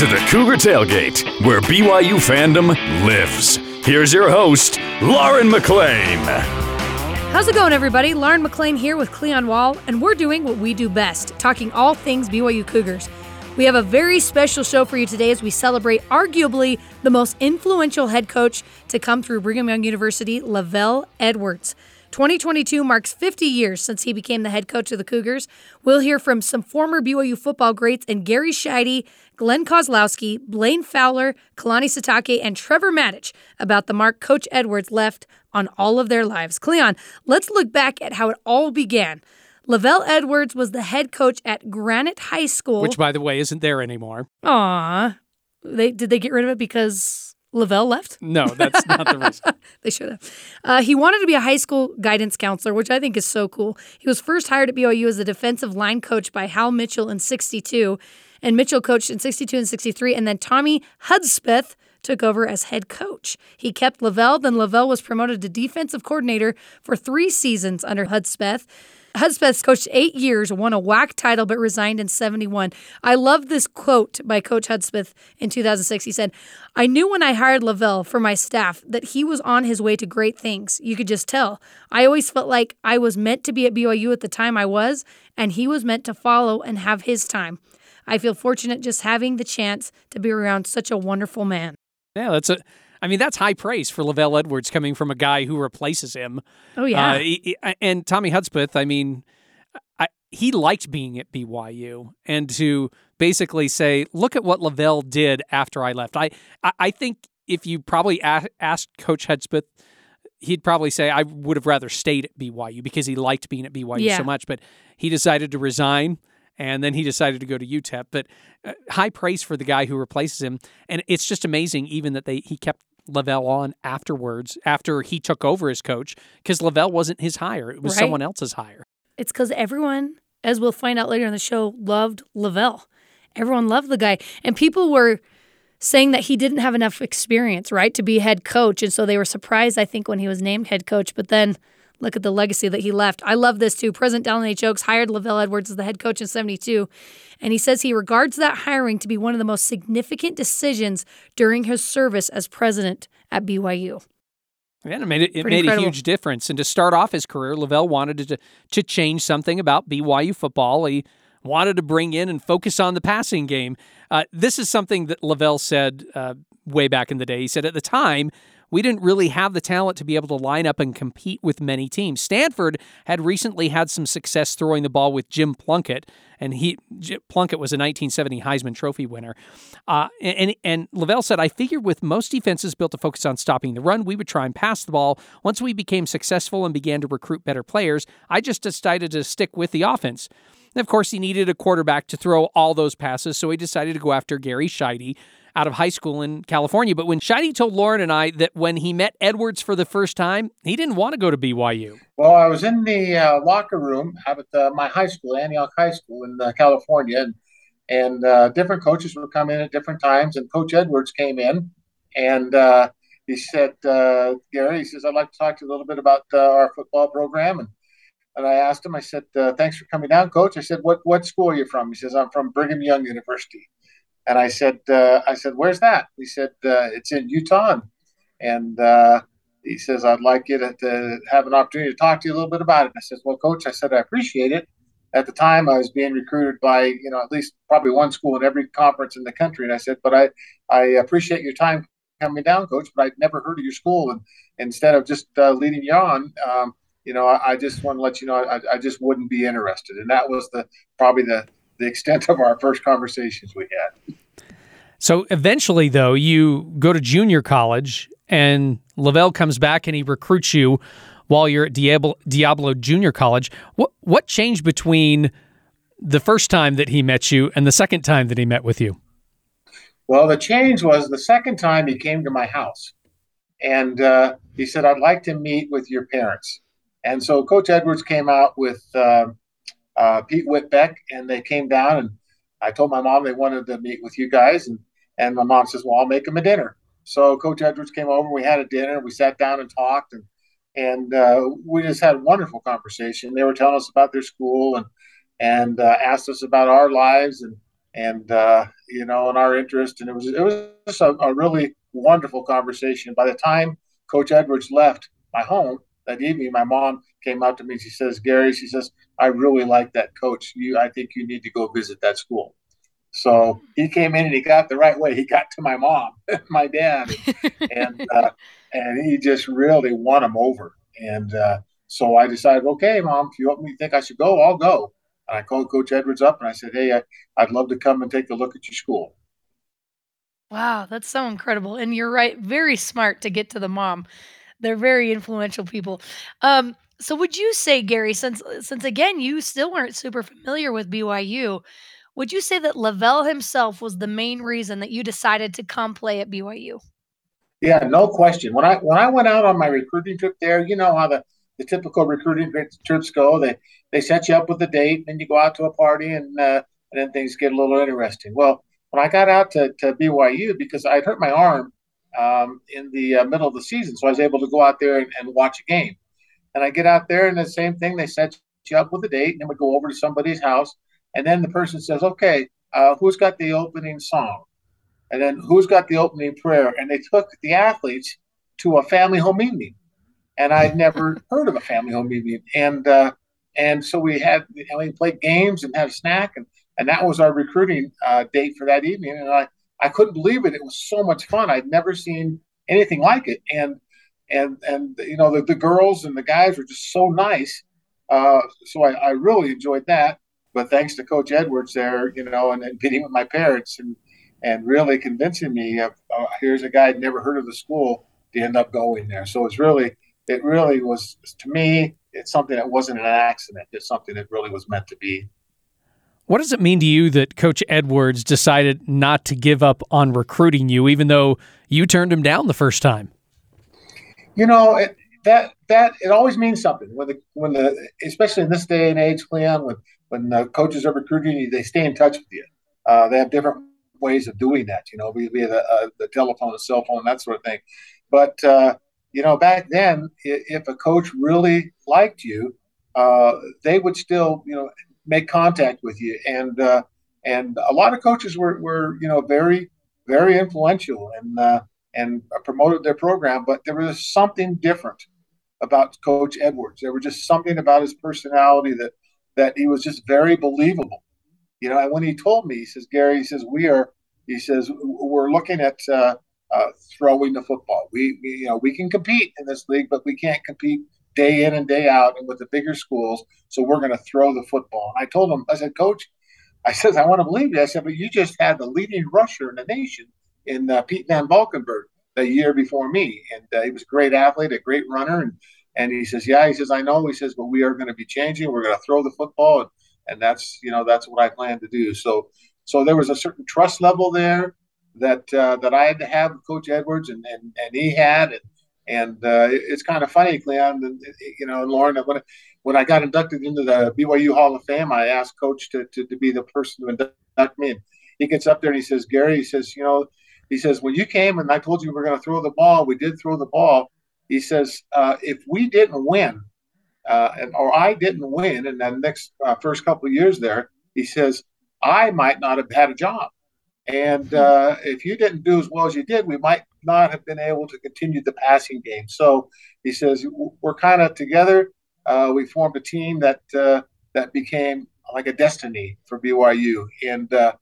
to the Cougar Tailgate, where BYU fandom lives. Here's your host, Lauren McLean. How's it going, everybody? Lauren McLean here with Cleon Wall, and we're doing what we do best talking all things BYU Cougars. We have a very special show for you today as we celebrate arguably the most influential head coach to come through Brigham Young University, LaVell Edwards. 2022 marks 50 years since he became the head coach of the Cougars. We'll hear from some former BYU football greats and Gary Sheide, Glenn Kozlowski, Blaine Fowler, Kalani Sitake, and Trevor Matich about the mark Coach Edwards left on all of their lives. Cleon, let's look back at how it all began. LaVell Edwards was the head coach at Granite High School. Which, by the way, isn't there anymore. Aw. They, did they get rid of it because LaVell left? No, that's not the reason. they should have. Uh, he wanted to be a high school guidance counselor, which I think is so cool. He was first hired at BYU as a defensive line coach by Hal Mitchell in 62, and Mitchell coached in 62 and 63, and then Tommy Hudspeth took over as head coach. He kept LaVell, then LaVell was promoted to defensive coordinator for three seasons under Hudspeth. Hudspeth coached eight years, won a WAC title, but resigned in 71. I love this quote by Coach Hudspeth in 2006. He said, I knew when I hired LaVell for my staff that he was on his way to great things. You could just tell. I always felt like I was meant to be at BYU at the time I was, and he was meant to follow and have his time. I feel fortunate just having the chance to be around such a wonderful man. Yeah, that's a I mean, that's high praise for LaVell Edwards coming from a guy who replaces him. Oh, yeah. Uh, he, and Tommy Hudspeth, I mean, I, he liked being at BYU and to basically say, look at what LaVell did after I left. I, I, I think if you probably asked Coach Hudspeth, he'd probably say, I would have rather stayed at BYU because he liked being at BYU yeah. so much, but he decided to resign and then he decided to go to UTEP. But uh, high praise for the guy who replaces him, and it's just amazing even that they he kept LaVell on afterwards after he took over as coach because LaVell wasn't his hire. It was right. someone else's hire. It's because everyone, as we'll find out later in the show, loved LaVell. Everyone loved the guy. And people were saying that he didn't have enough experience, right, to be head coach. And so they were surprised, I think, when he was named head coach. But then look at the legacy that he left. I love this too. President Dallin H. Oaks hired LaVell Edwards as the head coach in 72, and he says he regards that hiring to be one of the most significant decisions during his service as president at BYU. Yeah, it made, it, it made a huge difference. And to start off his career, LaVell wanted to, to change something about BYU football. He wanted to bring in and focus on the passing game. Uh, this is something that LaVell said uh, way back in the day. He said, at the time, we didn't really have the talent to be able to line up and compete with many teams. Stanford had recently had some success throwing the ball with Jim Plunkett, and he Plunkett was a 1970 Heisman Trophy winner. Uh, and and LaVell said, I figured with most defenses built to focus on stopping the run, we would try and pass the ball. Once we became successful and began to recruit better players, I just decided to stick with the offense. And of course, he needed a quarterback to throw all those passes, so he decided to go after Gary Sheide, out of high school in California. But when Sheide told Lauren and I that when he met Edwards for the first time, he didn't want to go to BYU. Well, I was in the uh, locker room at uh, my high school, Antioch High School in uh, California, and, and uh, different coaches would come in at different times. And Coach Edwards came in, and uh, he said, uh, Gary, he says, I'd like to talk to you a little bit about our football program. And and I asked him, I said, thanks for coming down, coach. I said, what, what school are you from? He says, I'm from Brigham Young University. And I said, uh, I said, where's that? He said, uh, it's in Utah. And uh, he says, I'd like you to, to, have an opportunity to talk to you a little bit about it. And I said, well, coach, I said, I appreciate it. At the time, I was being recruited by, you know, at least probably one school in every conference in the country. And I said, but I, I appreciate your time coming down, coach, but I'd never heard of your school. And instead of just uh, leading you on, um, you know, I, I, just want to let you know, I, I just wouldn't be interested. And that was the, probably the, the extent of our first conversations we had. So eventually, though, you go to junior college, and LaVell comes back and he recruits you while you're at Diablo, Diablo Junior College. What what changed between the first time that he met you and the second time that he met with you? Well, the change was the second time he came to my house, and uh, he said, "I'd like to meet with your parents." And so Coach Edwards came out with uh, uh, Pete Whitbeck, and they came down, and I told my mom they wanted to meet with you guys, and and my mom says, "Well, I'll make them a dinner." So Coach Edwards came over. We had a dinner. We sat down and talked, and and uh, we just had a wonderful conversation. They were telling us about their school and and uh, asked us about our lives, and and uh, you know, and our interest. And it was it was just a, a really wonderful conversation. By the time Coach Edwards left my home that evening, my mom came out to me. She says, "Gary," she says, "I really like that coach. You, I think you need to go visit that school." So he came in and he got the right way. He got to my mom, my dad, and uh, and he just really won him over. And uh, so I decided, okay, mom, if you want me to think I should go, I'll go. And I called Coach Edwards up and I said, hey, I, I'd love to come and take a look at your school. Wow, that's so incredible. And you're right, very smart to get to the mom. They're very influential people. Um, so would you say, Gary, since since again you still weren't super familiar with BYU, would you say that LaVell himself was the main reason that you decided to come play at BYU? Yeah, no question. When I when I went out on my recruiting trip there, you know how the, the typical recruiting trips go. They they set you up with a date, and then you go out to a party, and uh, and then things get a little interesting. Well, when I got out to, to BYU, because I'd hurt my arm um, in the uh, middle of the season, so I was able to go out there and, and, watch a game. And I get out there, and the same thing. They set you up with a date, and then we go over to somebody's house, and then the person says, "Okay, uh, who's got the opening song?" And then who's got the opening prayer? And they took the athletes to a family home meeting, and I'd never heard of a family home meeting. And uh, and so we had we played games and had a snack, and and that was our recruiting uh, date for that evening. And I I couldn't believe it. It was so much fun. I'd never seen anything like it. And and and you know the, the girls and the guys were just so nice. Uh, so I, I really enjoyed that. But thanks to Coach Edwards there, you know, and, and getting with my parents and and really convincing me of uh, here's a guy I'd never heard of the school to end up going there. So it's really, it really was to me, it's something that wasn't an accident. It's something that really was meant to be. What does it mean to you that Coach Edwards decided not to give up on recruiting you, even though you turned him down the first time? You know, it, that that it always means something when the when the especially in this day and age, Cleon, when when the coaches are recruiting you, they stay in touch with you. Uh, they have different ways of doing that, you know, via the, uh, the telephone, the cell phone, that sort of thing. But, uh, you know, back then, if a coach really liked you, uh, they would still, you know, make contact with you. And, uh, and a lot of coaches were, were, you know, very, very influential and, uh, and promoted their program, but there was something different about Coach Edwards. There was just something about his personality that, that he was just very believable you know, and when he told me, he says, Gary, he says, we are, he says, we're looking at uh, uh, throwing the football. We, we, you know, we can compete in this league, but we can't compete day in and day out and with the bigger schools. So we're going to throw the football. And I told him, I said, Coach, I says, I want to believe you. I said, but you just had the leading rusher in the nation in uh, Pete Van Valkenburg the year before me, and uh, he was a great athlete, a great runner, and and he says, yeah, he says, I know. He says, but we are going to be changing. We're going to throw the football. And and that's you know that's what I plan to do. So so there was a certain trust level there that uh, that I had to have with Coach Edwards, and and, and he had, and and uh, it's kind of funny, Cleon, you know, Lauren, when when I got inducted into the BYU Hall of Fame, I asked Coach to, to, to be the person to induct me. And he gets up there and he says, Gary, he says, you know, he says, when you came and I told you we were going to throw the ball, we did throw the ball. He says, uh, if we didn't win, uh, and or I didn't win in the next uh, first couple of years there, he says I might not have had a job, and hmm. uh, if you didn't do as well as you did, we might not have been able to continue the passing game. So he says we're kind of together. Uh, we formed a team that uh, that became like a destiny for BYU, and uh,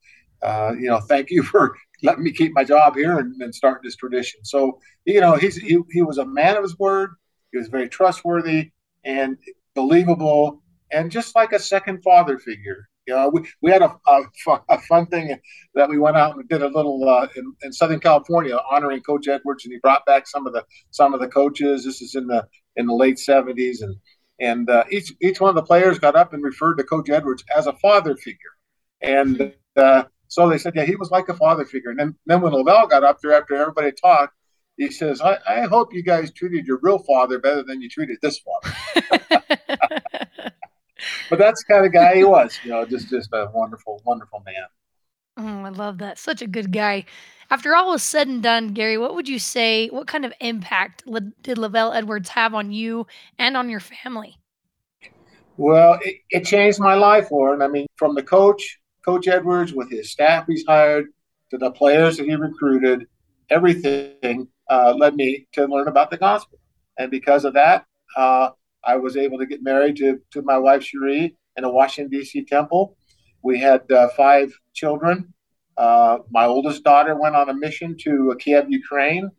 you know, thank you for letting me keep my job here and, and start this tradition. So you know, he's he, he was a man of his word. He was very trustworthy and believable and just like a second father figure. You know, we, we had a, a, a fun thing that we went out and did a little uh, in, in, Southern California honoring Coach Edwards, and he brought back some of the some of the coaches. This is in the in the late '70s, and and uh, each each one of the players got up and referred to Coach Edwards as a father figure, and uh, so they said, yeah, he was like a father figure. And then then when LaVell got up there after everybody talked, he says, I, I hope you guys treated your real father better than you treated this father. but that's the kind of guy he was, you know, just just a wonderful, wonderful man. Oh, I love that. Such a good guy. After all was said and done, Gary, what would you say? What kind of impact did LaVell Edwards have on you and on your family? Well, it, it changed my life, Lauren. I mean, from the coach, Coach Edwards, with his staff he's hired, to the players that he recruited, everything uh, led me to learn about the gospel. And because of that, uh, I was able to get married to, to my wife, Cherie, in a Washington, D.C. temple. We had uh, five children. Uh, my oldest daughter went on a mission to Kiev, Ukraine.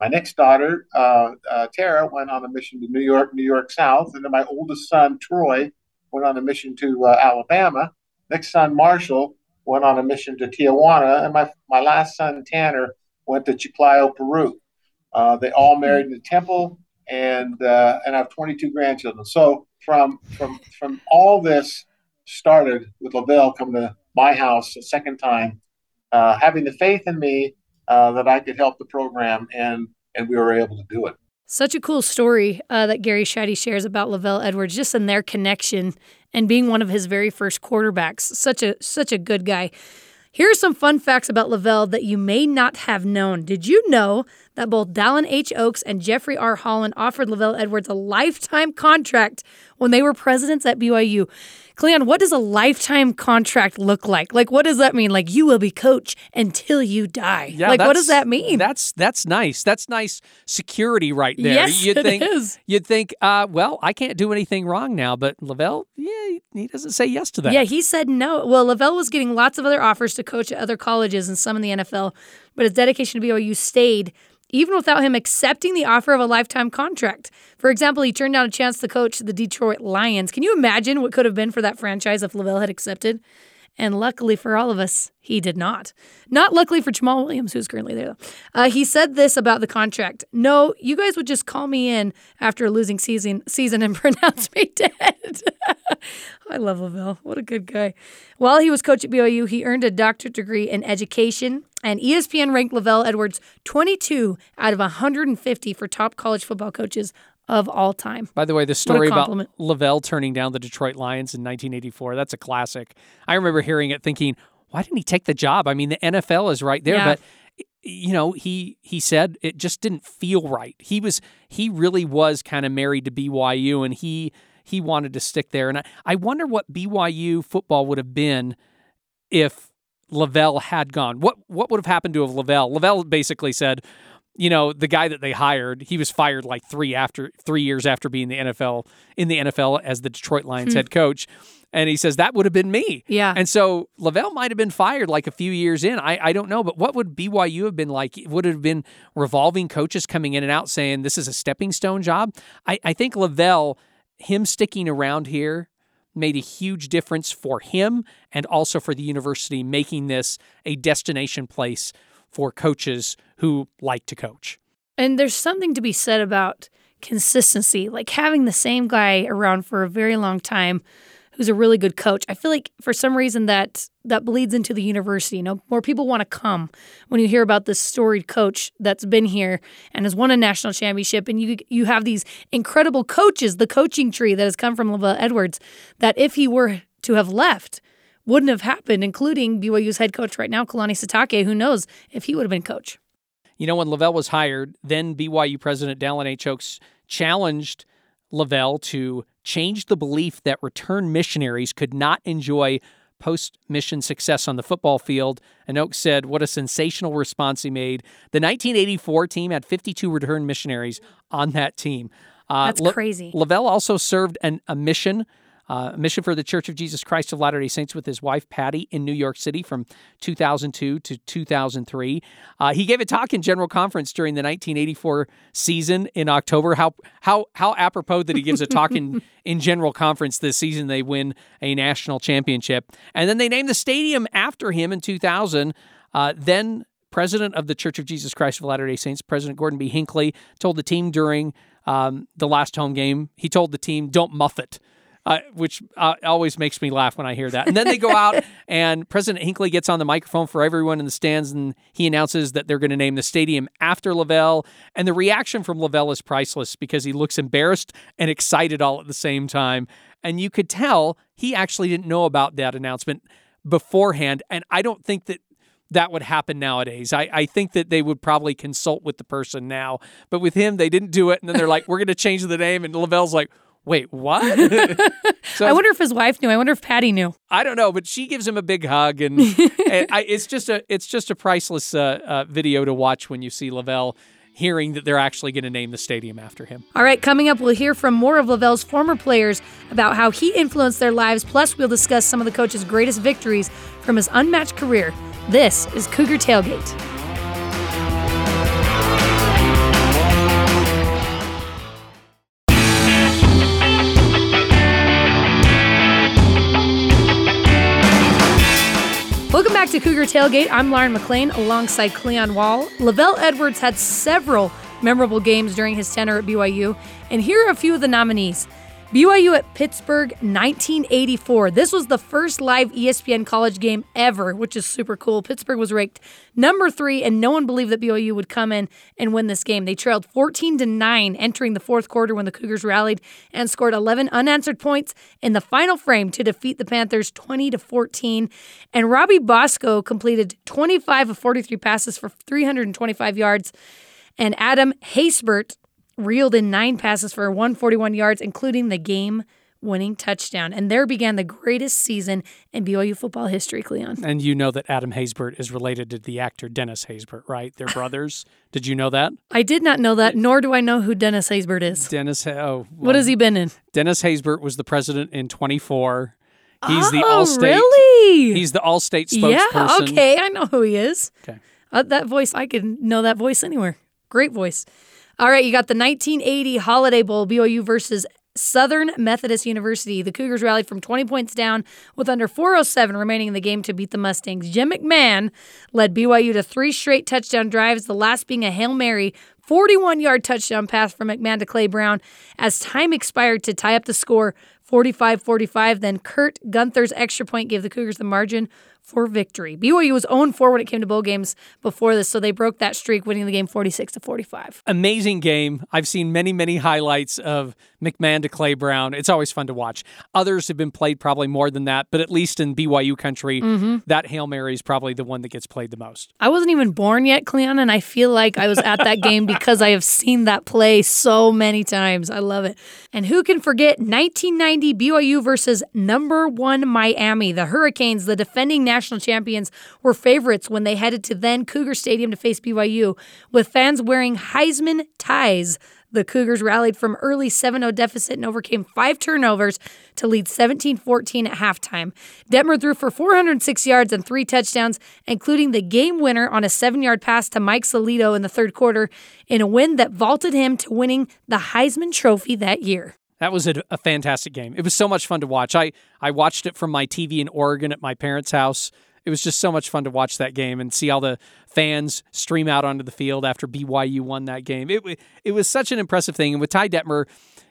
My next daughter, uh, uh, Tara, went on a mission to New York, New York South. And then my oldest son, Troy, went on a mission to Alabama. Next son, Marshall, went on a mission to Tijuana. And my, my last son, Tanner, went to Chiclayo, Peru. Uh, they all married in the temple, and uh, and I have 22 grandchildren. So from from from all this started with LaVell coming to my house a second time, uh, having the faith in me uh, that I could help the program, and and we were able to do it. Such a cool story uh, that Gary Sheide shares about LaVell Edwards, just in their connection and being one of his very first quarterbacks. Such a such a good guy. Here are some fun facts about LaVell that you may not have known. Did you know that both Dallin H. Oaks and Jeffrey R. Holland offered LaVell Edwards a lifetime contract when they were presidents at BYU? Cleon, what does a lifetime contract look like? Like, what does that mean? Like, you will be coach until you die. Yeah, like, what does that mean? That's that's nice. That's nice security right there. Yes, you'd it think, is. You'd think, uh, well, I can't do anything wrong now. But LaVell, yeah, he doesn't say yes to that. Yeah, he said no. Well, LaVell was getting lots of other offers to coach at other colleges and some in the NFL, but his dedication to BYU stayed even without him accepting the offer of a lifetime contract. For example, he turned down a chance to coach the Detroit Lions. Can you imagine what could have been for that franchise if LaVell had accepted? And luckily for all of us, he did not. Not luckily for Jamaal Williams, who's currently there, though. Uh, he said this about the contract No, you guys would just call me in after a losing season, season and pronounce me dead. I love LaVell. What a good guy. While he was coach at BYU, he earned a doctorate degree in education, and ESPN ranked LaVell Edwards 22 out of 150 for top college football coaches of all time. By the way, the story about LaVell turning down the Detroit Lions in 1984, that's a classic. I remember hearing it thinking, why didn't he take the job? I mean, the NFL is right there, yeah. but you know, he he said it just didn't feel right. He was he really was kind of married to BYU and he he wanted to stick there. And I, I wonder what BYU football would have been if LaVell had gone. What what would have happened to have LaVell? LaVell basically said, you know, the guy that they hired, he was fired like three after three years after being the NFL in the NFL as the Detroit Lions hmm. head coach. And he says that would have been me. Yeah. And so LaVell might have been fired like a few years in. I, I don't know, but what would BYU have been like? Would it have been revolving coaches coming in and out saying this is a stepping stone job? I, I think LaVell, him sticking around here made a huge difference for him and also for the university, making this a destination place for coaches who like to coach. And there's something to be said about consistency, like having the same guy around for a very long time who's a really good coach. I feel like for some reason that that bleeds into the university. You know, more people want to come when you hear about this storied coach that's been here and has won a national championship, and you you have these incredible coaches, the coaching tree that has come from LaVell Edwards. That if he were to have left, wouldn't have happened, including BYU's head coach right now, Kalani Sitake. Who knows if he would have been coach? You know, when LaVell was hired, then BYU president Dallin H. Oaks challenged LaVell to change the belief that returned missionaries could not enjoy post mission success on the football field. And Oaks said, What a sensational response he made. The 1984 team had 52 returned missionaries on that team. Uh, That's crazy. LaVell also served an, a mission uh, mission for the Church of Jesus Christ of Latter day Saints with his wife, Patty, in New York City from 2002 to 2003. Uh, he gave a talk in General Conference during the 1984 season in October. How, how, how apropos that he gives a talk in, in General Conference this season. They win a national championship. And then they named the stadium after him in 2000. Uh, then president of the Church of Jesus Christ of Latter day Saints, President Gordon B. Hinckley, told the team during um, the last home game, he told the team, don't muff it uh, which uh, always makes me laugh when I hear that. And then they go out, and President Hinckley gets on the microphone for everyone in the stands, and he announces that they're going to name the stadium after LaVell. And the reaction from LaVell is priceless because he looks embarrassed and excited all at the same time. And you could tell he actually didn't know about that announcement beforehand. And I don't think that that would happen nowadays. I, I think that they would probably consult with the person now. But with him, they didn't do it. And then they're like, we're going to change the name. And LaVell's like, wait, what? so I wonder if his wife knew. I wonder if Patty knew. I don't know, but she gives him a big hug, and, and I, it's just a it's just a priceless uh, uh, video to watch when you see LaVell hearing that they're actually going to name the stadium after him. All right, coming up, we'll hear from more of LaVell's former players about how he influenced their lives. Plus, we'll discuss some of the coach's greatest victories from his unmatched career. This is Cougar Tailgate. Back to Cougar Tailgate. I'm Lauren McLean alongside Cleon Wall. LaVell Edwards had several memorable games during his tenure at BYU, and here are a few of the nominees. BYU at Pittsburgh 1984. This was the first live ESPN college game ever, which is super cool. Pittsburgh was ranked number 3 and no one believed that BYU would come in and win this game. They trailed 14 to 9 entering the fourth quarter when the Cougars rallied and scored 11 unanswered points in the final frame to defeat the Panthers 20 to 14. And Robbie Bosco completed 25 of 43 passes for 325 yards and Adam Haysbert reeled in nine passes for 141 yards, including the game winning touchdown. And there began the greatest season in BYU football history, Cleon. And you know that Adam Haysbert is related to the actor Dennis Haysbert, right? They're brothers. did you know that? I did not know that, nor do I know who Dennis Haysbert is. Dennis, oh. Well, what has he been in? Dennis Haysbert was the president in 24. He's oh, the Allstate. Really? He's the Allstate spokesperson. Yeah, okay, I know who he is. Okay. Uh, that voice, I could know that voice anywhere. Great voice. All right, you got the 1980 Holiday Bowl, BYU versus Southern Methodist University. The Cougars rallied from 20 points down with under 407 remaining in the game to beat the Mustangs. Jim McMahon led BYU to three straight touchdown drives, the last being a Hail Mary 41 yard touchdown pass from McMahon to Clay Brown as time expired to tie up the score 45 45. Then Kurt Gunther's extra point gave the Cougars the margin for victory. BYU was 0 4 when it came to bowl games before this, so they broke that streak, winning the game 46 to 45. Amazing game. I've seen many, many highlights of McMahon to Clay Brown. It's always fun to watch. Others have been played probably more than that, but at least in BYU country, mm-hmm. that Hail Mary is probably the one that gets played the most. I wasn't even born yet, Cleon, and I feel like I was at that game because I have seen that play so many times. I love it. And who can forget 1990 BYU versus number one Miami? The Hurricanes, the defending national champions, were favorites when they headed to then Cougar Stadium to face BYU, with fans wearing Heisman ties. The Cougars rallied from early 7 0 deficit and overcame five turnovers to lead 17 14 at halftime. Detmer threw for 406 yards and three touchdowns, including the game winner on a seven yard pass to Mike Solito in the third quarter, in a win that vaulted him to winning the Heisman Trophy that year. That was a, a, fantastic game. It was so much fun to watch. I, I watched it from my TV in Oregon at my parents' house. It was just so much fun to watch that game and see all the fans stream out onto the field after BYU won that game. It, it was such an impressive thing. And with Ty Detmer,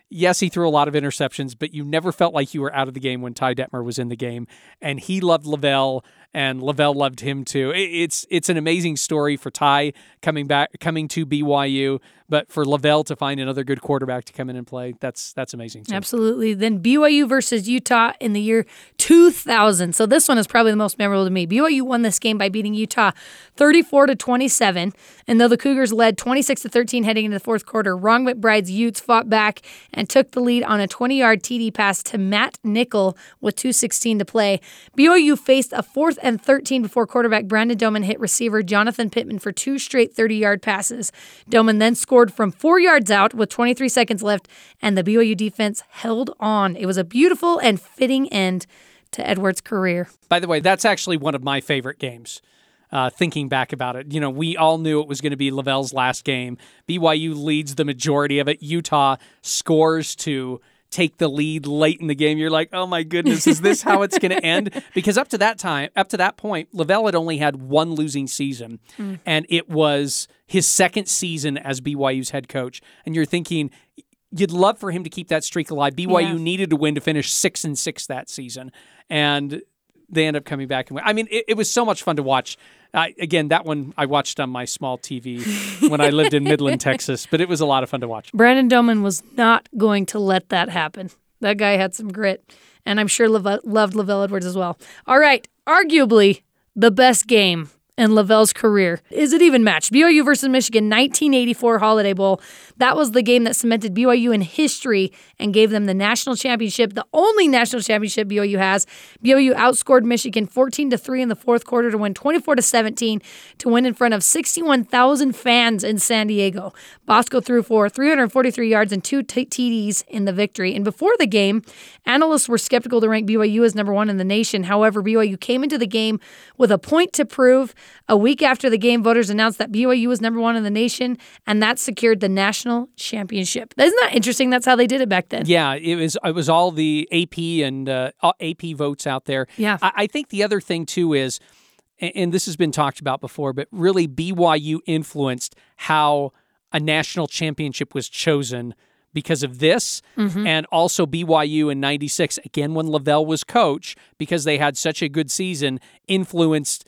yes, he threw a lot of interceptions, but you never felt like you were out of the game when Ty Detmer was in the game. And he loved LaVell and LaVell loved him too. It's it's an amazing story for Ty coming back coming to BYU, but for LaVell to find another good quarterback to come in and play, that's that's amazing. Too. Absolutely. Then BYU versus Utah in the year 2000. So this one is probably the most memorable to me. BYU won this game by beating Utah 34 to 27, and though the Cougars led 26 to 13 heading into the fourth quarter, Ron McBride's Utes fought back and took the lead on a 20-yard TD pass to Matt Nickel with 2:16 to play. BYU faced a fourth and 13 before quarterback Brandon Doman hit receiver Jonathan Pittman for two straight 30 yard passes. Doman then scored from four yards out with 23 seconds left, and the BYU defense held on. It was a beautiful and fitting end to Edwards' career. By the way, that's actually one of my favorite games. Uh, thinking back about it, you know, we all knew it was going to be LaVell's last game. BYU leads the majority of it. Utah scores to take the lead late in the game, you're like, oh my goodness, is this how it's going to end? Because up to that time, up to that point, LaVell had only had one losing season, mm. and it was his second season as BYU's head coach. And you're thinking, you'd love for him to keep that streak alive. BYU yeah. needed to win to finish six and six that season, and they end up coming back and win. I mean, it, it was so much fun to watch. Uh, again, that one I watched on my small TV when I lived in Midland, Texas, but it was a lot of fun to watch. Brandon Doman was not going to let that happen. That guy had some grit, and I'm sure loved LaVell Edwards as well. All right, arguably the best game in LaVell's career. Is it even matched? BYU versus Michigan, 1984 Holiday Bowl. That was the game that cemented BYU in history and gave them the national championship, the only national championship BYU has. BYU outscored Michigan 14 to 3 in the fourth quarter to win 24 to 17 to win in front of 61,000 fans in San Diego. Bosco threw for 343 yards and two TDs in the victory. And before the game, analysts were skeptical to rank BYU as number one in the nation. However, BYU came into the game with a point to prove. A week after the game, voters announced that BYU was number one in the nation, and that secured the national championship. Isn't that interesting? That's how they did it back then. Yeah, it was. It was all the AP and uh, AP votes out there. Yeah, I, I think the other thing too is, and this has been talked about before, but really BYU influenced how a national championship was chosen because of this mm-hmm. and also BYU in 96 again when LaVell was coach because they had such a good season influenced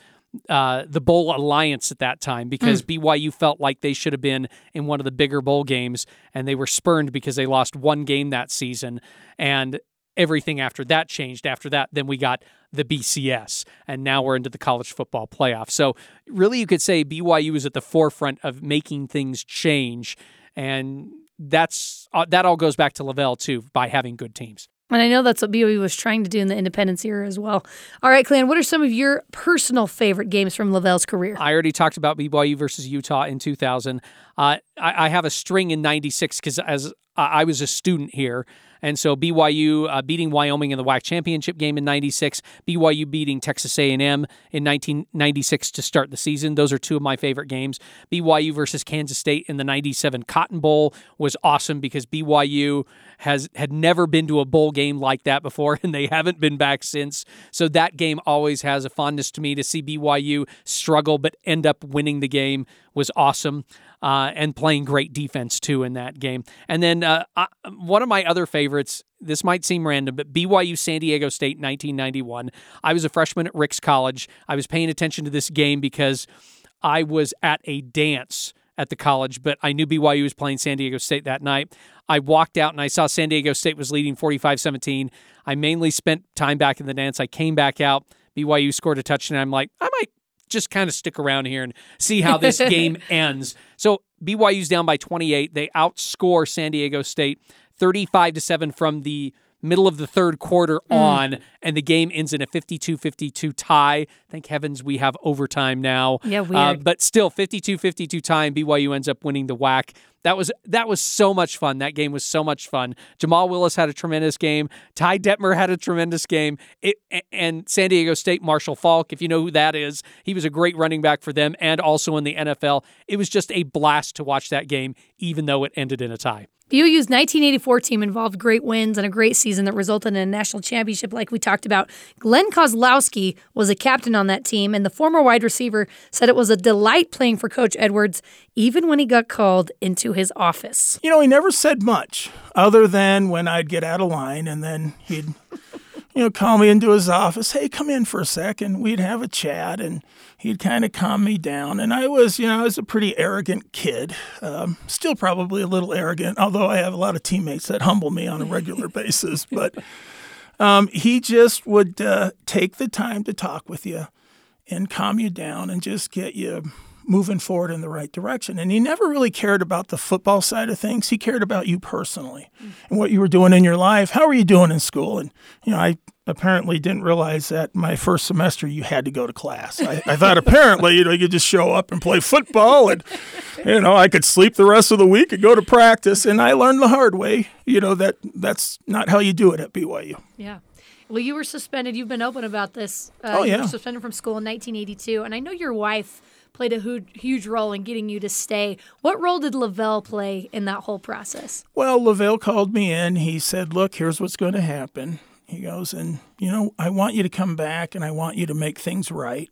uh, the bowl alliance at that time because mm. BYU felt like they should have been in one of the bigger bowl games and they were spurned because they lost one game that season and everything after that changed after that then we got the BCS and now we're into the college football playoff so really you could say BYU is at the forefront of making things change and that's uh, that all goes back to LaVell too by having good teams. And I know that's what BYU was trying to do in the independence era as well. All right, Cleon, what are some of your personal favorite games from LaVell's career? I already talked about BYU versus Utah in 2000. Uh, I, I, have a string in 96 because as I was a student here, and so BYU uh, beating Wyoming in the WAC championship game in '96, BYU beating Texas A&M in 1996 to start the season. Those are two of my favorite games. BYU versus Kansas State in the '97 Cotton Bowl was awesome because BYU has had never been to a bowl game like that before, and they haven't been back since. So that game always has a fondness to me to see BYU struggle but end up winning the game was awesome uh, and playing great defense too in that game. And then uh, I, one of my other favorites, this might seem random, but BYU San Diego State 1991. I was a freshman at Ricks College. I was paying attention to this game because I was at a dance at the college, but I knew BYU was playing San Diego State that night. I walked out and I saw San Diego State was leading 45 17. I mainly spent time back in the dance. I came back out. BYU scored a touchdown. I'm like, I might just kind of stick around here and see how this game ends. So BYU's down by 28. They outscore San Diego State 35 to 7 from the middle of the third quarter mm. on, and the game ends in a 52 52 tie. Thank heavens we have overtime now. Yeah, weird. Uh, but still, 52 52 time. BYU ends up winning the WAC. That was that was so much fun. That game was so much fun. Jamal Willis had a tremendous game. Ty Detmer had a tremendous game. It, and San Diego State Marshall Faulk, if you know who that is, he was a great running back for them and also in the NFL. It was just a blast to watch that game, even though it ended in a tie. BYU's 1984 team involved great wins and a great season that resulted in a national championship, like we talked about. Glenn Kozlowski was a captain on that team, and the former wide receiver said it was a delight playing for Coach Edwards, even when he got called into his office. You know, he never said much other than when I'd get out of line, and then he'd, you know, call me into his office. Hey, come in for a second. We'd have a chat, and he'd kind of calm me down. And I was, you know, I was a pretty arrogant kid, um, still probably a little arrogant, although I have a lot of teammates that humble me on a regular basis. But um, he just would uh, take the time to talk with you and calm you down and just get you moving forward in the right direction. And he never really cared about the football side of things. He cared about you personally and what you were doing in your life. How were you doing in school? And, you know, I apparently didn't realize that my first semester you had to go to class. I, I thought apparently, you know, you could just show up and play football and, you know, I could sleep the rest of the week and go to practice. And I learned the hard way, you know, that that's not how you do it at BYU. Yeah. Well, you were suspended. You've been open about this. Uh, oh, yeah. You were suspended from school in 1982. And I know your wife played a huge role in getting you to stay. What role did LaVell play in that whole process? Well, LaVell called me in. He said, Look, here's what's going to happen. He goes, and you know, I want you to come back and I want you to make things right.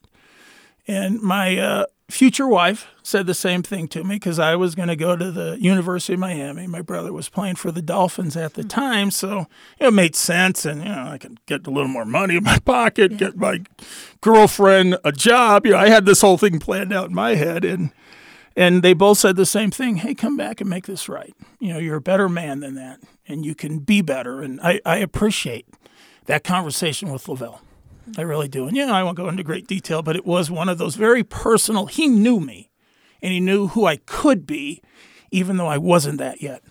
And my uh, future wife said the same thing to me because I was going to go to the University of Miami. My brother was playing for the Dolphins at the hmm. time, so it made sense. And you know, I could get a little more money in my pocket, yeah. get my girlfriend a job. You know, I had this whole thing planned out in my head, and and they both said the same thing. Hey, come back and make this right. You know, you're a better man than that, and you can be better. And I, I appreciate that conversation with LaVell. I really do. And yeah, I won't go into great detail, but it was one of those very personal. He knew me, and he knew who I could be, even though I wasn't that yet.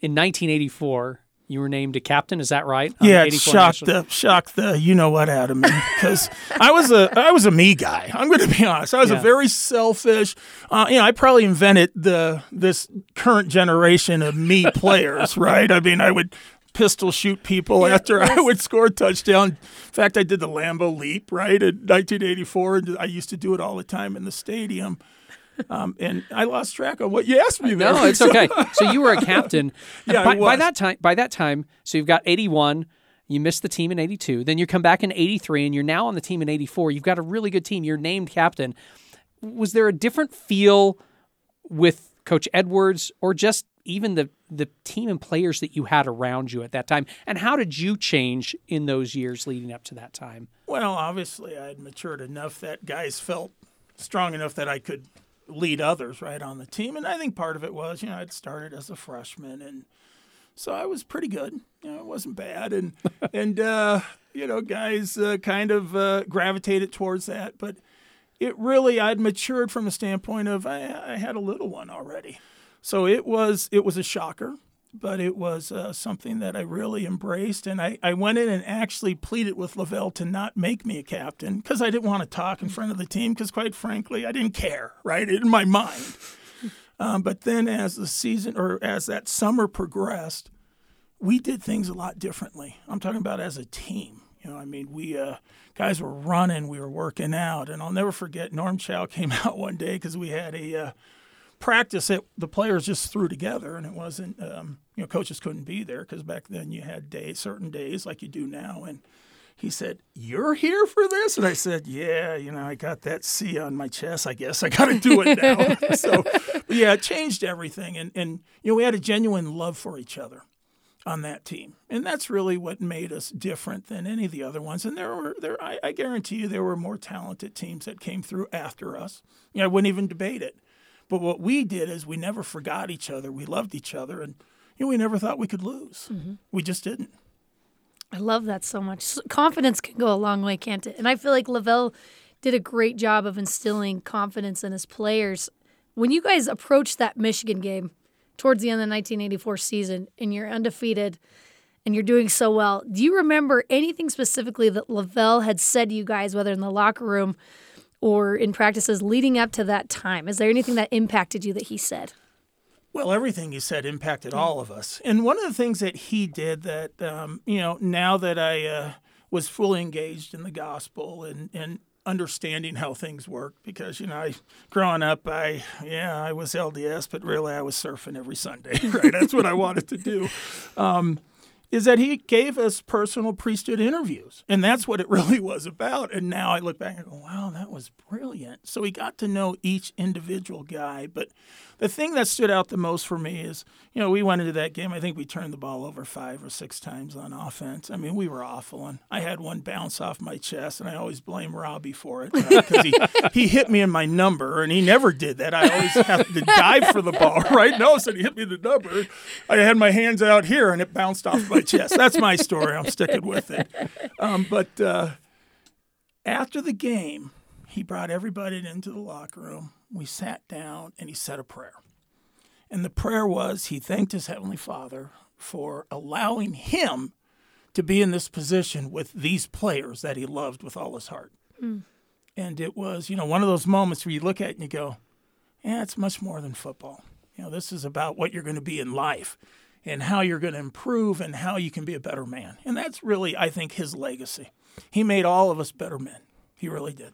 In 1984, you were named a captain. Is that right? Yeah, it shocked the shocked the you know what out of me because I was a I was a me guy. I'm going to be honest. I was yeah. a very selfish. Uh, you know, I probably invented the this current generation of me players. right? I mean, I would pistol shoot people yeah, after I would score a touchdown. In fact, I did the Lambeau leap right in 1984, and I used to do it all the time in the stadium. Um, and I lost track of what you asked me. There. No, it's okay. So you were a captain. yeah, by, by, that time. By that time, so you've got 81. You missed the team in 82. Then you come back in 83, and you're now on the team in 84. You've got a really good team. You're named captain. Was there a different feel with Coach Edwards, or just even the the team and players that you had around you at that time? And how did you change in those years leading up to that time? Well, obviously, I had matured enough that guys felt strong enough that I could lead others right on the team. And I think part of it was, you know, I'd started as a freshman and so I was pretty good. You know, it wasn't bad. And, and, uh, you know, guys uh, kind of uh, gravitated towards that. But it really, I'd matured from a standpoint of I, I had a little one already. So it was, it was a shocker but it was uh, something that I really embraced. And I, I went in and actually pleaded with LaVell to not make me a captain because I didn't want to talk in front of the team because, quite frankly, I didn't care, right, in my mind. Um, but then as the season or as that summer progressed, we did things a lot differently. I'm talking about as a team. You know, I mean, we uh, guys were running, we were working out, and I'll never forget. Norm Chow came out one day because we had a uh, practice that the players just threw together, and it wasn't um, you know coaches couldn't be there because back then you had days, certain days like you do now, and he said, "You're here for this," and I said, "Yeah, you know, I got that C on my chest. I guess I got to do it now." so, yeah, it changed everything, and and you know we had a genuine love for each other on that team, and that's really what made us different than any of the other ones. And there were there, I, I guarantee you, there were more talented teams that came through after us. You know, I wouldn't even debate it. But what we did is we never forgot each other. We loved each other, and you know, we never thought we could lose. Mm-hmm. We just didn't. I love that so much. Confidence can go a long way, can't it? And I feel like LaVell did a great job of instilling confidence in his players. When you guys approached that Michigan game towards the end of the 1984 season and you're undefeated and you're doing so well, do you remember anything specifically that LaVell had said to you guys, whether in the locker room or in practices leading up to that time? Is there anything that impacted you that he said? Well, everything he said impacted all of us. And one of the things that he did that, um, you know, now that I uh, was fully engaged in the gospel and, and understanding how things work, because, you know, I, growing up, I, yeah, I was LDS, but really I was surfing every Sunday, right? That's what I wanted to do. Um, is that he gave us personal priesthood interviews. And that's what it really was about. And now I look back and go, wow, that was brilliant. So he got to know each individual guy. But the thing that stood out the most for me is, you know, we went into that game. I think we turned the ball over five or six times on offense. I mean, we were awful. And I had one bounce off my chest, and I always blame Robbie for it because he, he hit me in my number, and he never did that. I always have to dive for the ball, right? No, so he hit me in the number. I had my hands out here, and it bounced off my chest. That's my story. I'm sticking with it. Um, but uh, after the game, he brought everybody into the locker room we sat down and he said a prayer. And the prayer was he thanked his Heavenly Father for allowing him to be in this position with these players that he loved with all his heart. Mm. And it was, you know, one of those moments where you look at it and you go, yeah, it's much more than football. You know, this is about what you're going to be in life and how you're going to improve and how you can be a better man. And that's really, I think, his legacy. He made all of us better men. He really did.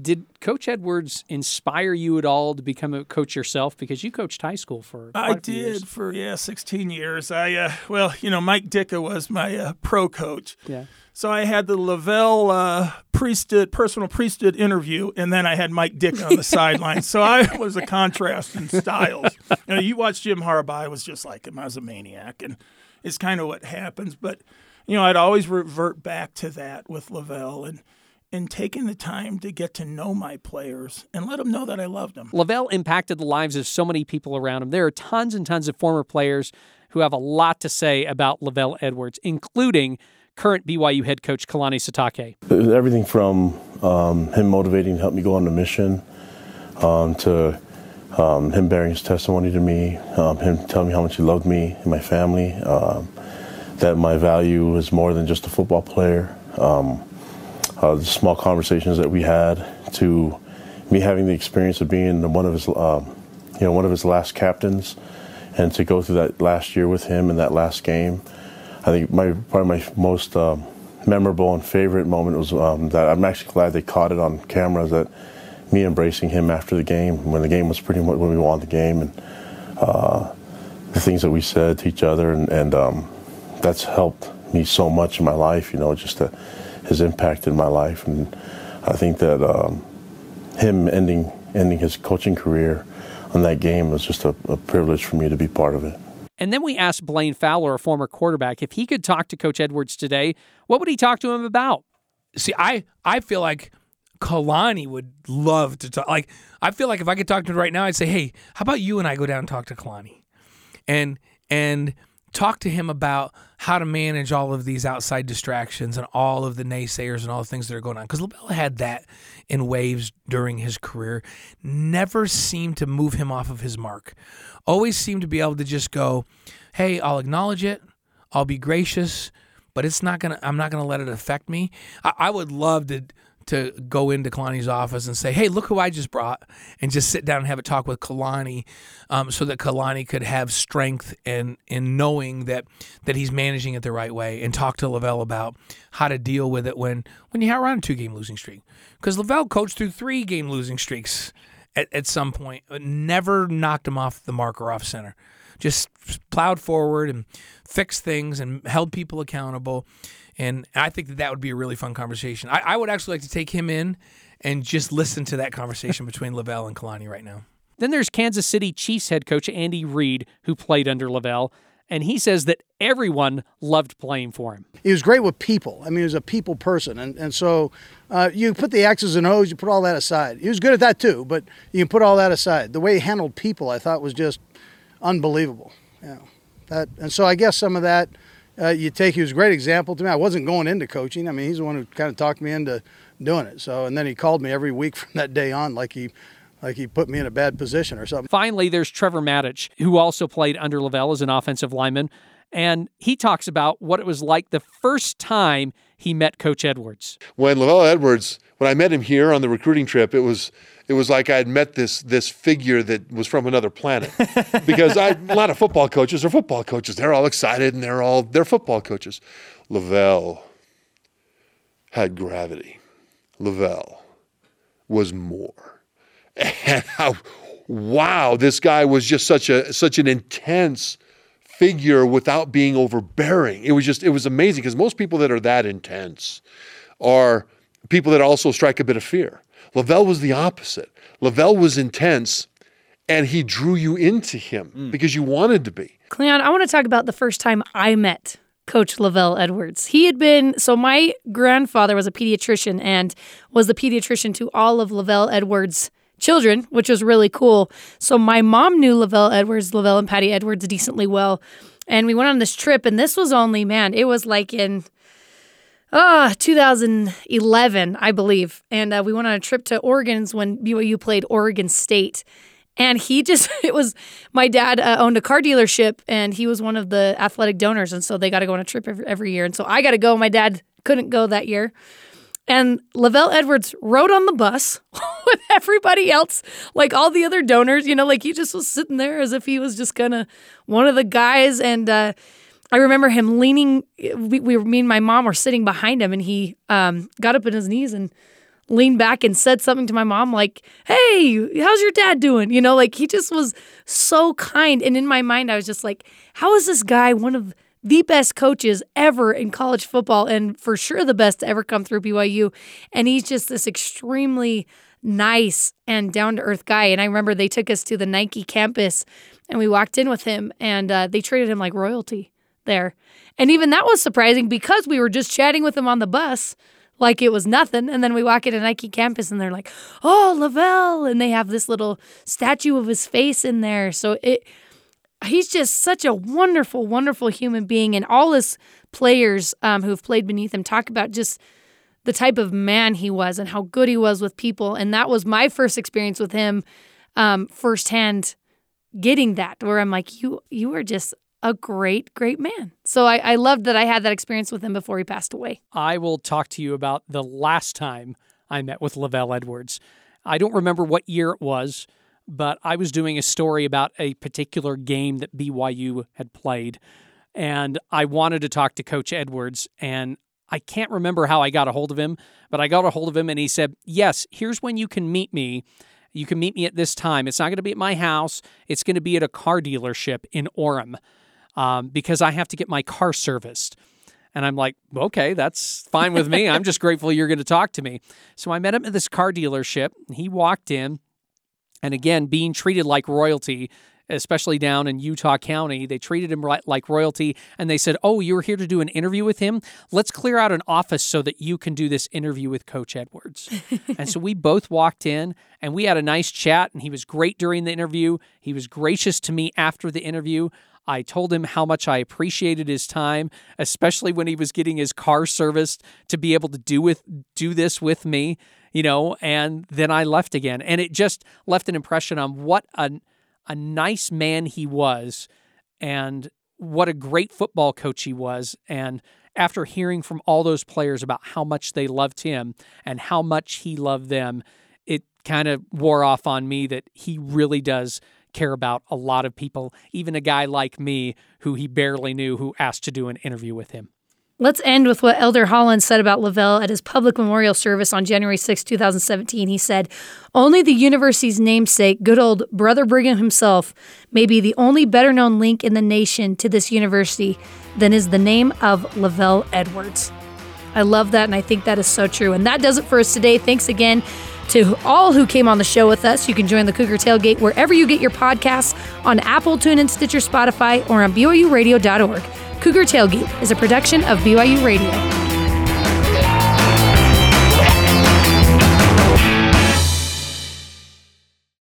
Did Coach Edwards inspire you at all to become a coach yourself? Because you coached high school for I did for yeah, sixteen years. I uh, well, you know, Mike Ditka was my uh, pro coach. Yeah. So I had the LaVell uh, priesthood, personal priesthood interview, and then I had Mike Ditka on the sideline. So I was a contrast in styles. You know, you watch Jim Harbaugh, I was just like him. I was a maniac, and it's kind of what happens. But you know, I'd always revert back to that with LaVell and in taking the time to get to know my players and let them know that I loved them. LaVell impacted the lives of so many people around him. There are tons and tons of former players who have a lot to say about LaVell Edwards, including current BYU head coach Kalani Sitake. Everything from um, him motivating to help me go on the mission um, to um, him bearing his testimony to me, um, him telling me how much he loved me and my family, um, that my value is more than just a football player. Um, uh, the small conversations that we had to me having the experience of being one of his, uh, you know, one of his last captains, and to go through that last year with him in that last game. I think my probably my most uh, memorable and favorite moment was um, that I'm actually glad they caught it on cameras that me embracing him after the game when the game was pretty much when we won the game and uh, the things that we said to each other and, and um, that's helped me so much in my life. You know, just to, his impacted my life and I think that. Um, him ending ending his coaching career on that game was just a, a privilege for me to be part of it. And then we asked Blaine Fowler, a former quarterback, if he could talk to Coach Edwards today, what would he talk to him about? See, I, I feel like Kalani would love to talk. Like, I feel like if I could talk to him right now, I'd say, hey, how about you and I go down and talk to Kalani? And, and, talk to him about how to manage all of these outside distractions and all of the naysayers and all the things that are going on. Because LaVell had that in waves during his career, never seemed to move him off of his mark. Always seemed to be able to just go, hey, I'll acknowledge it, I'll be gracious, but it's not gonna. I'm not gonna let it affect me. I, I would love to to go into Kalani's office and say, "Hey, look who I just brought," and just sit down and have a talk with Kalani, um, so that Kalani could have strength and in knowing that that he's managing it the right way, and talk to LaVell about how to deal with it when when you're around a two game losing streak, because LaVell coached through three game losing streaks at, at some point, never knocked him off the marker off center, just plowed forward and fixed things and held people accountable. And I think that that would be a really fun conversation. I, I would actually like to take him in and just listen to that conversation between LaVell and Kalani right now. Then there's Kansas City Chiefs head coach Andy Reid, who played under LaVell, and he says that everyone loved playing for him. He was great with people. I mean, he was a people person, and and so uh, you put the X's and O's, you put all that aside. He was good at that too, but you can put all that aside. The way he handled people, I thought, was just unbelievable. Yeah, that, and so I guess some of that uh, you take, he was a great example to me. I wasn't going into coaching. I mean, he's the one who kind of talked me into doing it. So, and then he called me every week from that day on, like he, like he put me in a bad position or something. Finally, there's Trevor Matich, who also played under LaVell as an offensive lineman. And he talks about what it was like the first time he met Coach Edwards. When LaVell Edwards, when I met him here on the recruiting trip, it was it was like I had met this this figure that was from another planet. because I, a lot of football coaches are football coaches. They're all excited and they're all they're football coaches. LaVell had gravity. LaVell was more. And I, wow, this guy was just such a such an intense figure without being overbearing. It was just it was amazing because most people that are that intense are people that also strike a bit of fear. LaVell was the opposite. LaVell was intense and he drew you into him mm. because you wanted to be. Cleon, I want to talk about the first time I met Coach LaVell Edwards. He had been, so my grandfather was a pediatrician and was the pediatrician to all of LaVell Edwards' children, which was really cool. So my mom knew LaVell Edwards, LaVell and Patty Edwards decently well. And we went on this trip, and this was only, man, it was like in uh, 2011, I believe. And uh, we went on a trip to Oregon's when BYU played Oregon State. And he just, it was, my dad uh, owned a car dealership and he was one of the athletic donors. And so they got to go on a trip every, every year. And so I got to go. My dad couldn't go that year. And LaVell Edwards rode on the bus with everybody else, like all the other donors, you know, like he just was sitting there as if he was just kind of one of the guys. And, uh, I remember him leaning. We, we, me and my mom were sitting behind him, and he um, got up on his knees and leaned back and said something to my mom, like, "Hey, how's your dad doing?" You know, like he just was so kind. And in my mind, I was just like, "How is this guy one of the best coaches ever in college football, and for sure the best to ever come through BYU?" And he's just this extremely nice and down to earth guy. And I remember they took us to the Nike campus, and we walked in with him, and uh, they treated him like royalty there. And even that was surprising because we were just chatting with him on the bus like it was nothing. And then we walk into Nike campus and they're like, oh, LaVell. And they have this little statue of his face in there. So it, he's just such a wonderful, wonderful human being. And all his players um, who've played beneath him talk about just the type of man he was and how good he was with people. And that was my first experience with him um, firsthand getting that where I'm like, you you are just a great, great man. So I, I loved that I had that experience with him before he passed away. I will talk to you about the last time I met with LaVell Edwards. I don't remember what year it was, but I was doing a story about a particular game that BYU had played. And I wanted to talk to Coach Edwards, and I can't remember how I got a hold of him, but I got a hold of him and he said, Yes, here's when you can meet me. You can meet me at this time. It's not going to be at my house, it's going to be at a car dealership in Orem um, because I have to get my car serviced. And I'm like, okay, that's fine with me. I'm just grateful you're going to talk to me. So I met him at this car dealership. and He walked in, and again, being treated like royalty, especially down in Utah County. They treated him right, like royalty and they said, Oh, you were here to do an interview with him? Let's clear out an office so that you can do this interview with Coach Edwards. and so we both walked in and we had a nice chat, and he was great during the interview. He was gracious to me after the interview. I told him how much I appreciated his time, especially when he was getting his car serviced to be able to do with do this with me, you know, and then I left again. And it just left an impression on what a a nice man he was and what a great football coach he was. And after hearing from all those players about how much they loved him and how much he loved them, it kind of wore off on me that he really does care about a lot of people, even a guy like me who he barely knew who asked to do an interview with him. Let's end with what Elder Holland said about LaVell at his public memorial service on January 6, 2017. He said, Only the university's namesake, good old Brother Brigham himself, may be the only better known link in the nation to this university than is the name of LaVell Edwards. I love that, and I think that is so true. And that does it for us today. Thanks again to all who came on the show with us. You can join the Cougar Tailgate wherever you get your podcasts on Apple, TuneIn, Stitcher, Spotify, or on BYURadio.org. Cougar Tailgate is a production of BYU Radio.